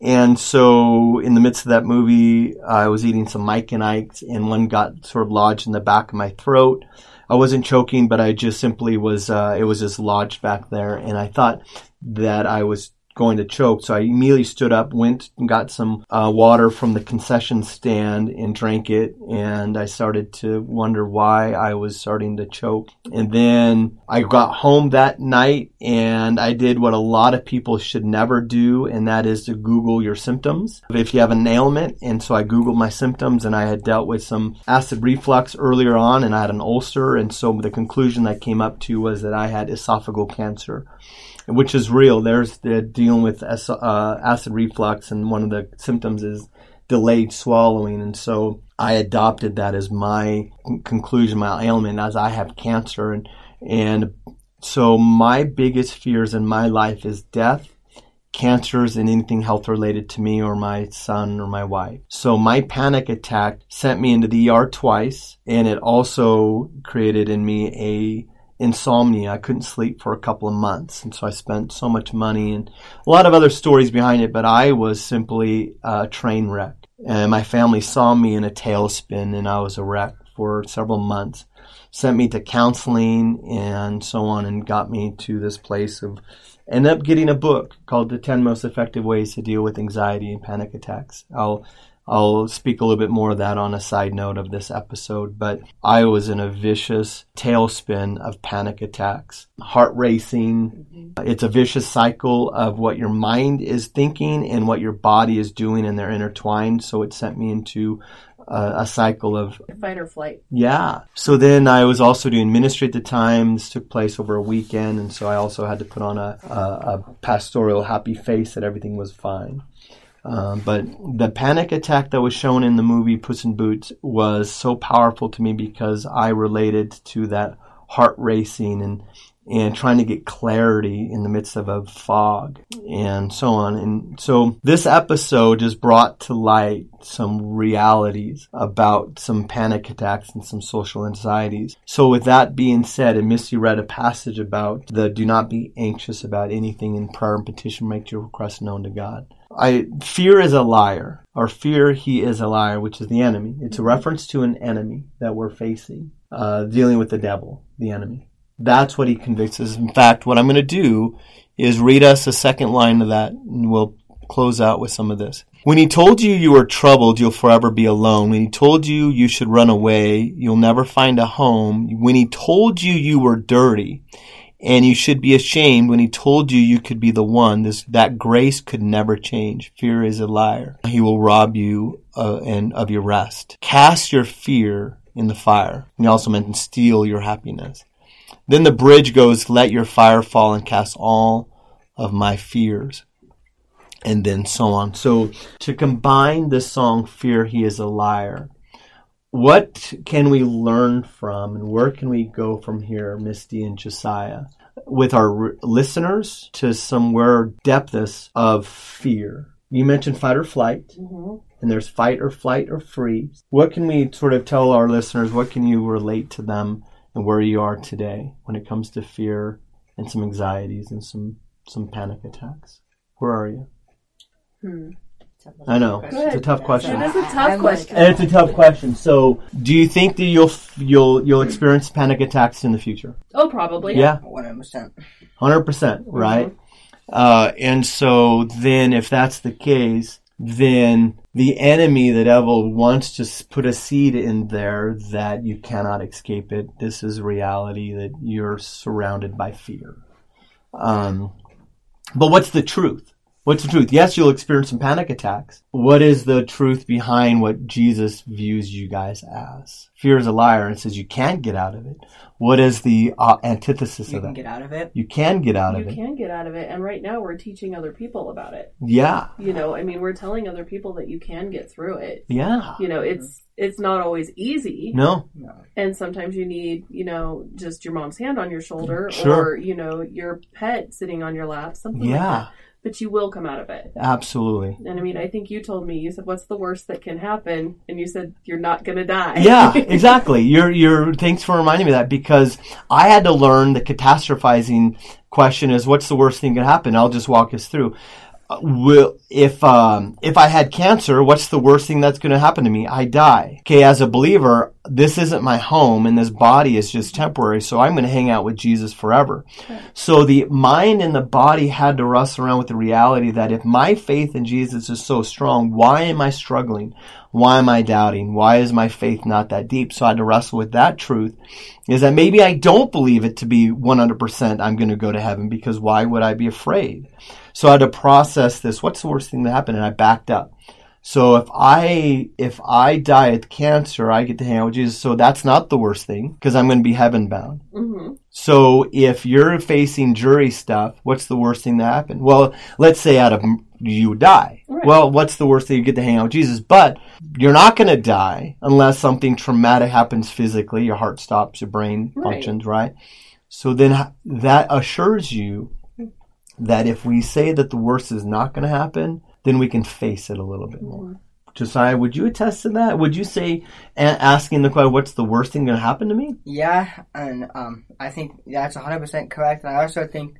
And so, in the midst of that movie, I was eating some Mike and Ike's, and one got sort of lodged in the back of my throat. I wasn't choking, but I just simply was, uh, it was just lodged back there. And I thought that I was going to choke. So I immediately stood up, went and got some uh, water from the concession stand and drank it. And I started to wonder why I was starting to choke. And then I got home that night and I did what a lot of people should never do. And that is to Google your symptoms. If you have an ailment. And so I Googled my symptoms and I had dealt with some acid reflux earlier on and I had an ulcer. And so the conclusion I came up to was that I had esophageal cancer which is real. There's the dealing with uh, acid reflux, and one of the symptoms is delayed swallowing. And so I adopted that as my conclusion, my ailment, as I have cancer. And, and so my biggest fears in my life is death, cancers, and anything health related to me or my son or my wife. So my panic attack sent me into the ER twice, and it also created in me a insomnia. I couldn't sleep for a couple of months, and so I spent so much money and a lot of other stories behind it. But I was simply a train wreck, and my family saw me in a tailspin, and I was a wreck for several months. Sent me to counseling and so on, and got me to this place of. Ended up getting a book called "The Ten Most Effective Ways to Deal with Anxiety and Panic Attacks." I'll I'll speak a little bit more of that on a side note of this episode, but I was in a vicious tailspin of panic attacks, heart racing. Mm-hmm. It's a vicious cycle of what your mind is thinking and what your body is doing, and they're intertwined. So it sent me into a, a cycle of fight or flight. yeah. So then I was also doing ministry at the time. This took place over a weekend, and so I also had to put on a, a, a pastoral happy face that everything was fine. Um, but the panic attack that was shown in the movie Puss in Boots was so powerful to me because I related to that heart racing and and trying to get clarity in the midst of a fog and so on. And so this episode just brought to light some realities about some panic attacks and some social anxieties. So with that being said, and Misty read a passage about the do not be anxious about anything in prayer and petition, make your request known to God. I fear is a liar, or fear he is a liar, which is the enemy. It's a reference to an enemy that we're facing, uh, dealing with the devil, the enemy. That's what he convicts us. In fact, what I'm going to do is read us a second line of that, and we'll close out with some of this. When he told you you were troubled, you'll forever be alone. When he told you you should run away, you'll never find a home. When he told you you were dirty, and you should be ashamed when he told you you could be the one. This that grace could never change. Fear is a liar. He will rob you uh, and of your rest. Cast your fear in the fire. He also mentioned steal your happiness. Then the bridge goes, "Let your fire fall and cast all of my fears." And then so on. So to combine this song, "Fear He Is a Liar," what can we learn from and where can we go from here, Misty and Josiah, with our r- listeners to somewhere depths of fear? You mentioned fight or flight, Mm-hmm. and there's fight or flight or freeze. What can we sort of tell our listeners? What can you relate to them and where you are today when it comes to fear and some anxieties and some some panic attacks? Where are you? Hmm. I know. Question. It's a tough question. It is a tough I'm like- question. And it's a tough question. So, do you think that you'll you'll you'll experience panic attacks in the future? Oh, probably. Yeah, One hundred percent. hundred percent, right? Uh, and so then, if that's the case, then the enemy, the devil, wants to put a seed in there that you cannot escape it. This is reality that you're surrounded by fear. Um, but what's the truth? What's the truth? Yes, you'll experience some panic attacks. What is the truth behind what Jesus views you guys as? Fear is a liar and says you can't get out of it. What is the uh, antithesis You of can that? get out of it. you can get out You of it. You can get out of it. And right now we're teaching other people about it. Yeah. You know, I mean, we're telling other people that you can get through it. Yeah. You know, it's it's not always easy. No. And sometimes you need, you know, just your mom's hand on your shoulder Sure. or, you know, your pet sitting on your lap, something like that. Yeah. That. But you will come out of it. Absolutely. And I mean, I think you told me, you said, what's the worst that can happen? And you said, you're not going to die. Yeah, [laughs] exactly. You're you're thanks for reminding me that because I had to learn the catastrophizing question is what's the worst thing that can happen? I'll just walk us through. Will if um if I had cancer, what's the worst thing that's going to happen to me? I die. Okay, as a believer, this isn't my home and this body is just temporary, so I'm going to hang out with Jesus forever. So the mind and the body had to wrestle around with the reality that if my faith in Jesus is so strong, why am I struggling? Why am I doubting? Why is my faith not that deep? So I had to wrestle with that truth is that maybe I don't believe it to be 100% I'm going to go to heaven because why would I be afraid? So I had to process this. What's the worst thing that happened? And I backed up. So if I if I die of cancer, I get to hang out with Jesus. So that's not the worst thing because I'm going to be heaven bound. hmm So if you're facing jury stuff, what's the worst thing that happened? Well, let's say out of you die. Right. Well, what's the worst thing? You get to hang out with Jesus, but you're not going to die unless something traumatic happens physically. Your heart stops, your brain Right. functions, right? So then that assures you that if we say that the worst is not going to happen, then we can face it a little bit more. Josiah, would you attest to that? Would you say, a- asking the question, what's the worst thing going to happen to me? Yeah, and um, I think that's 100% correct. And I also think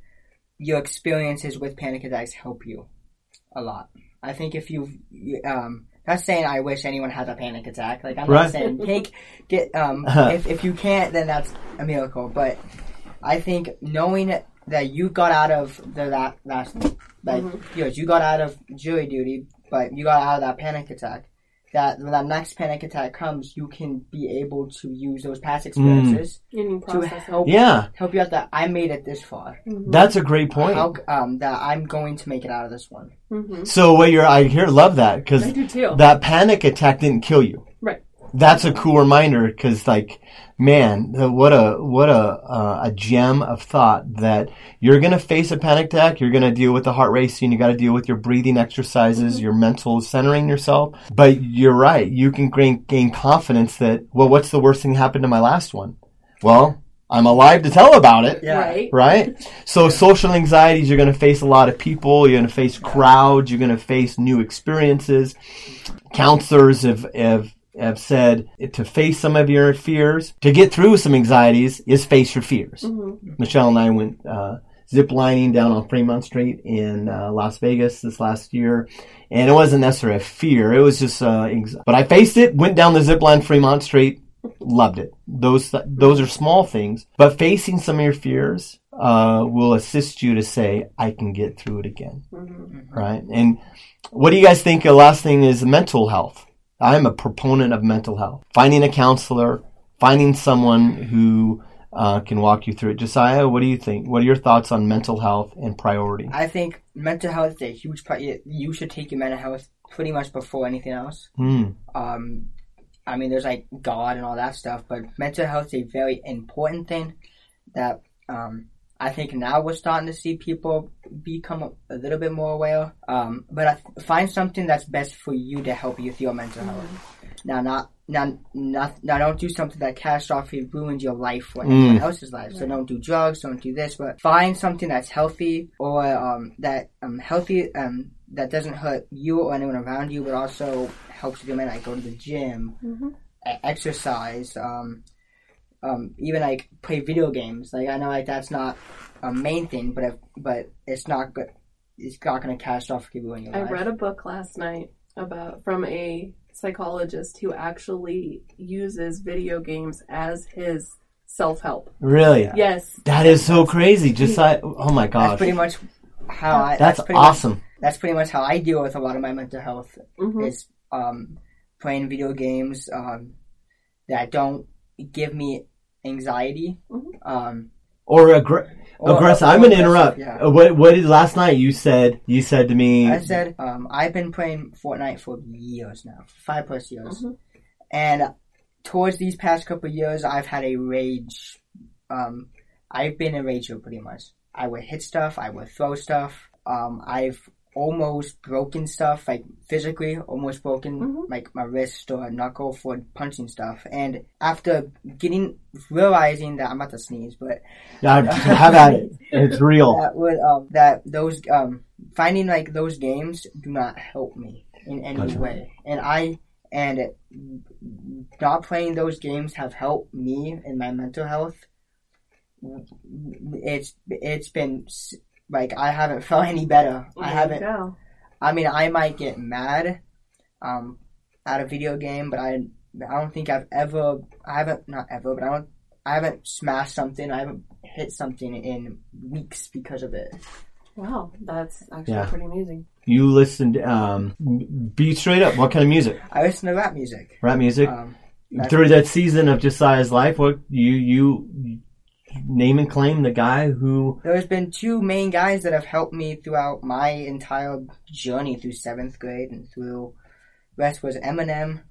your experiences with panic attacks help you a lot. I think if you, um, not saying I wish anyone had a panic attack. Like I'm Right. not saying take get um [laughs] if if you can't then that's a miracle. But I think knowing that you got out of the that last like yes, you got out of jury duty, but you got out of that panic attack. That when that next panic attack comes, you can be able to use those past experiences And you to help Yeah, help you out. That I made it this far. that's a great point. How um that I'm going to make it out of this one. hmm So what you're, I hear, love that because I do too. that panic attack didn't kill you. Right. That's a cool reminder because, like, man, what a what a uh, a gem of thought that you're gonna face a panic attack. You're gonna deal with the heart racing. You got to deal with your breathing exercises, your mental centering yourself. But you're right. You can gain, gain confidence that well, what's the worst thing that happened to my last one? Well, I'm alive to tell about it Yeah. Right. right? So social anxieties, you're going to face a lot of people, you're going to face crowds, you're going to face new experiences. Counselors have, have, have said to face some of your fears, to get through some anxieties is face your fears. Michelle and I went, uh, zip lining down on Fremont Street in uh, Las Vegas this last year. And it wasn't necessarily a fear. It was just, uh, but I faced it, went down the zip line Fremont Street, loved it. Those those are small things, but facing some of your fears uh, will assist you to say, "I can get through it again." Right? And what do you guys think? The last thing is mental health. I'm a proponent of mental health. Finding a counselor, finding someone who uh, can walk you through it. Josiah, what do you think? What are your thoughts on mental health and priority? I think mental health is a huge part. You should take your mental health pretty much before anything else. Hmm. Um, I mean, there's like God and all that stuff, but mental health is a very important thing that um, I think now we're starting to see people become a, a little bit more aware. Um, but I find something that's best for you to help you with your mental health. Now, not now, not now. Don't do something that catastrophically ruins your life or anyone else's life. So don't do drugs. Don't do this. But find something that's healthy or um, that um, healthy um, that doesn't hurt you or anyone around you, but also helps you. Like go to the gym, e- exercise, um, um, even like play video games. Like I know like that's not a main thing, but if, but it's not good. It's not going to catastrophically ruin your I life. read a book last night about from a psychologist who actually uses video games as his self help. Really? Yes. That is so crazy. Just like, oh my That's gosh. pretty much how I. That's pretty much- awesome. that's pretty much how I deal with a lot of my mental health. Mhm. Is um, playing video games um, that don't give me anxiety. Mhm. Um, Or aggr- or- aggressive. or I'm gonna interrupt. Yeah. Uh, What what did last night you said? You said to me. I said um, I've been playing Fortnite for years now, five plus years, Mhm. and towards these past couple of years, I've had a rage. Um, I've been a rager pretty much. I would hit stuff. I would throw stuff. Um, I've almost broken stuff, like physically, almost broken Mhm. like my wrist or knuckle for punching stuff. And after getting realizing that I'm about to sneeze, but "Yeah, have at it. It's real. [laughs] that would um that those um finding like those games do not help me in any Gotcha. way and i and not playing those games have helped me in my mental health it's it's been s- like i haven't felt any better i There you haven't go. i mean i might get mad um at a video game but i i don't think i've ever i haven't not ever but i don't i haven't smashed something i haven't hit something in weeks because of it Wow, that's actually Yeah. pretty amazing. You listened. Um, be straight up. What kind of music? I listen to rap music. Rap music. Um, Through that season of Josiah's life, what you you name and claim the guy who there's been two main guys that have helped me throughout my entire journey through seventh grade and through rest was Eminem,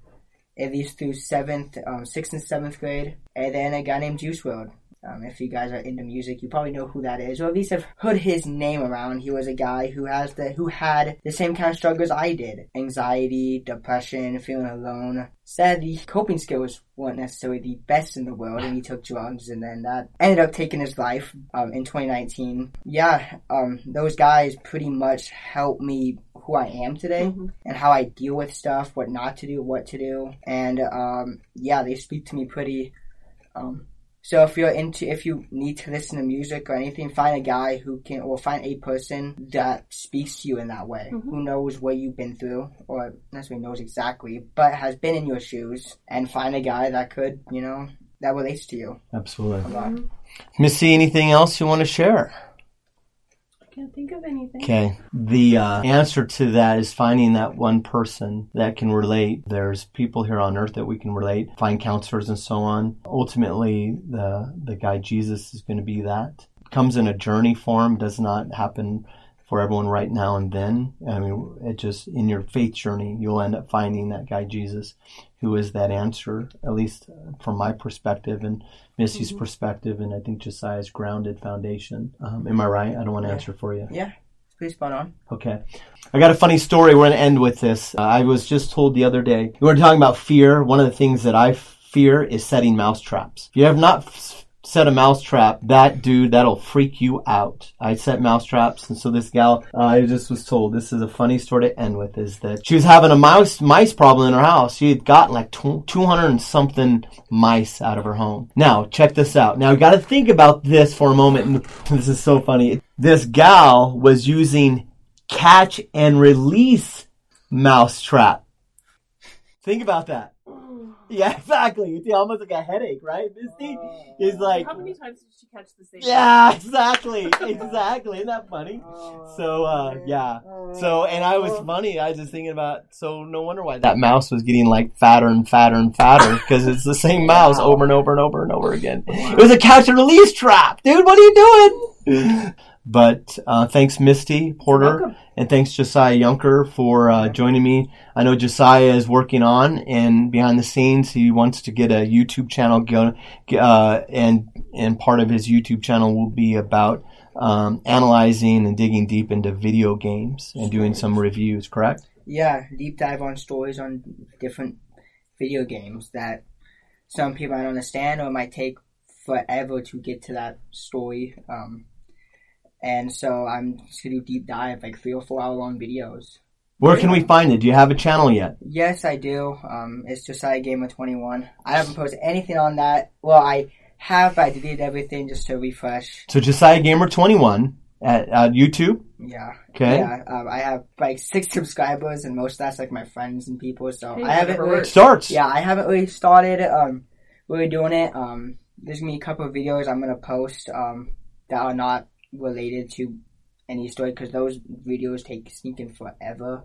at least through seventh, um, sixth and seventh grade, and then a guy named Juice WRLD. Um, if you guys are into music, you probably know who that is, or at least have heard his name around. He was a guy who has the who had the same kind of struggles I did: anxiety, depression, feeling alone. Sadly, coping skills weren't necessarily the best in the world, and he took drugs, and then that ended up taking his life um, in 2019. Yeah, um, those guys pretty much helped me who I am today Mhm. and how I deal with stuff, what not to do, what to do, and um, yeah, they speak to me pretty. Um, so if you're into, if you need to listen to music or anything, find a guy who can, or find a person that speaks to you in that way, Mhm. who knows what you've been through, or not necessarily knows exactly, but has been in your shoes, and find a guy that could, you know, that relates to you a absolutely. lot. Misty. Anything else you want to share? Can't think of anything. Okay. The uh, answer to that is finding that one person that can relate. There's people here on earth that we can relate, find counselors and so on. Ultimately, the the guy Jesus is going to be that. Comes in a journey form, does not happen for everyone right now and then. I mean, it just in your faith journey, you'll end up finding that guy Jesus, who is that answer. At least from my perspective and Misty's Mhm. perspective, and I think Josiah's grounded foundation. Um, am I right? I don't want to Yeah. answer for you. Yeah, pretty spot on. Okay. I got a funny story. We're going to end with this. Uh, I was just told the other day, we were talking about fear. One of the things that I fear is setting mouse traps. If you have not f- set a mouse trap, that dude, that'll freak you out. I set mouse traps. And so this gal, uh, I just was told, this is a funny story to end with, is that she was having a mouse, mice problem in her house. She had gotten like tw- 200 and something mice out of her home. Now, check this out. Now, you got to think about this for a moment. This is so funny. This gal was using catch and release mouse trap. Think about that. [laughs] Yeah, exactly. It's almost like a headache, right? Misty is like, How many times did she catch the same? yeah, [laughs] exactly, exactly. Isn't that funny? [laughs] So, uh, yeah. So, and I was funny. I was just thinking about. So, no wonder why that mouse was getting like fatter and fatter and fatter because it's the same mouse over and over and over and over again. It was a catch and release trap, dude. What are you doing? But uh, thanks, Misty Porter, and thanks Josiah Yunker for uh, joining me. I know Josiah is working on and behind the scenes. He wants to get a YouTube channel go, uh, and and part of his YouTube channel will be about um, analyzing and digging deep into video games and doing some reviews. Correct? Yeah, deep dive on stories on different video games that some people might understand or might take forever to get to that story. Um, and so I'm just gonna do deep dive, like three or four hour long videos. Where can we find it? Do you have a channel yet? Yes, I do. Um, it's Josiah Gamer 21. I haven't posted anything on that. Well, I have, but I deleted everything just to refresh. So Josiah Gamer 21. at, at YouTube. Yeah. Okay. Yeah. Um, I have like six [laughs] subscribers, and most of that's like my friends and people. So Hey, I haven't really, works. Starts. yeah, I haven't really started um really doing it. Um, there's gonna be a couple of videos I'm gonna post um that are not related to any story because those videos take sneaking forever.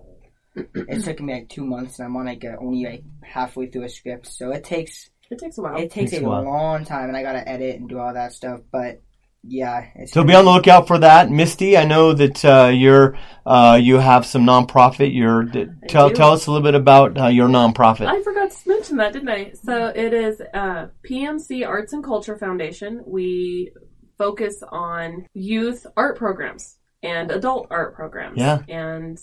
it's taken me like two months, and I'm on like a, only like halfway through a script, so it takes It takes a while. it takes Takes a a while. long time, and I gotta edit and do all that stuff. But yeah, it's So be on the lookout for that, Misty. I know that uh, you're uh, you have some nonprofit. You're tell do. tell us a little bit about uh, your nonprofit. I forgot to mention that, didn't I? So it is uh, PMC Arts and Culture Foundation. We focus on youth art programs and adult art programs. Yeah. And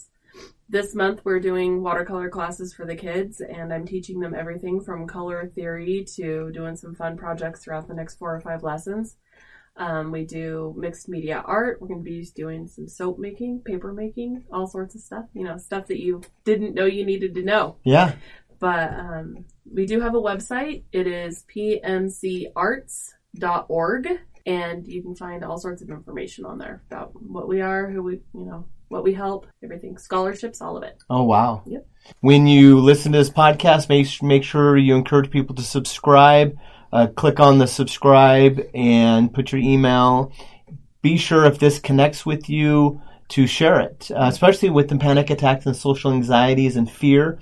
this month we're doing watercolor classes for the kids, and I'm teaching them everything from color theory to doing some fun projects throughout the next four or five lessons. Um, we do mixed media art. We're going to be doing some soap making, paper making, all sorts of stuff. You know, stuff that you didn't know you needed to know yeah. but um, we do have a website. It is pmcarts.org, and you can find all sorts of information on there about what we are, who we, you know, what we help, everything, scholarships, all of it. Oh wow. Yep. When you listen to this podcast, make make sure you encourage people to subscribe. Uh, click on the subscribe and put your email. Be sure if this connects with you to share it, uh, especially with the panic attacks and social anxieties and fear.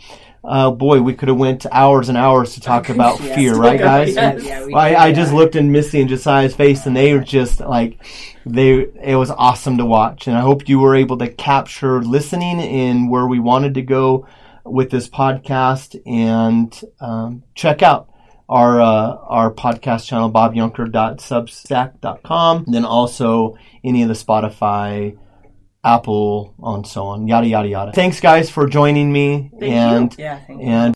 Uh, boy, we could have went hours and hours to talk [laughs] about Yes. fear, right, [laughs] guys? Yes. Yeah, we I, I yeah. just looked in Missy and Josiah's face, and they were just like, they. It was awesome to watch, and I hope you were able to capture listening in where we wanted to go with this podcast, and um, check out our uh, our podcast channel, bobyunker.substack.com, and then also any of the Spotify. Apple, and so on, yada yada yada. Thanks, guys, for joining me, Thank you. and Yeah, thank you. and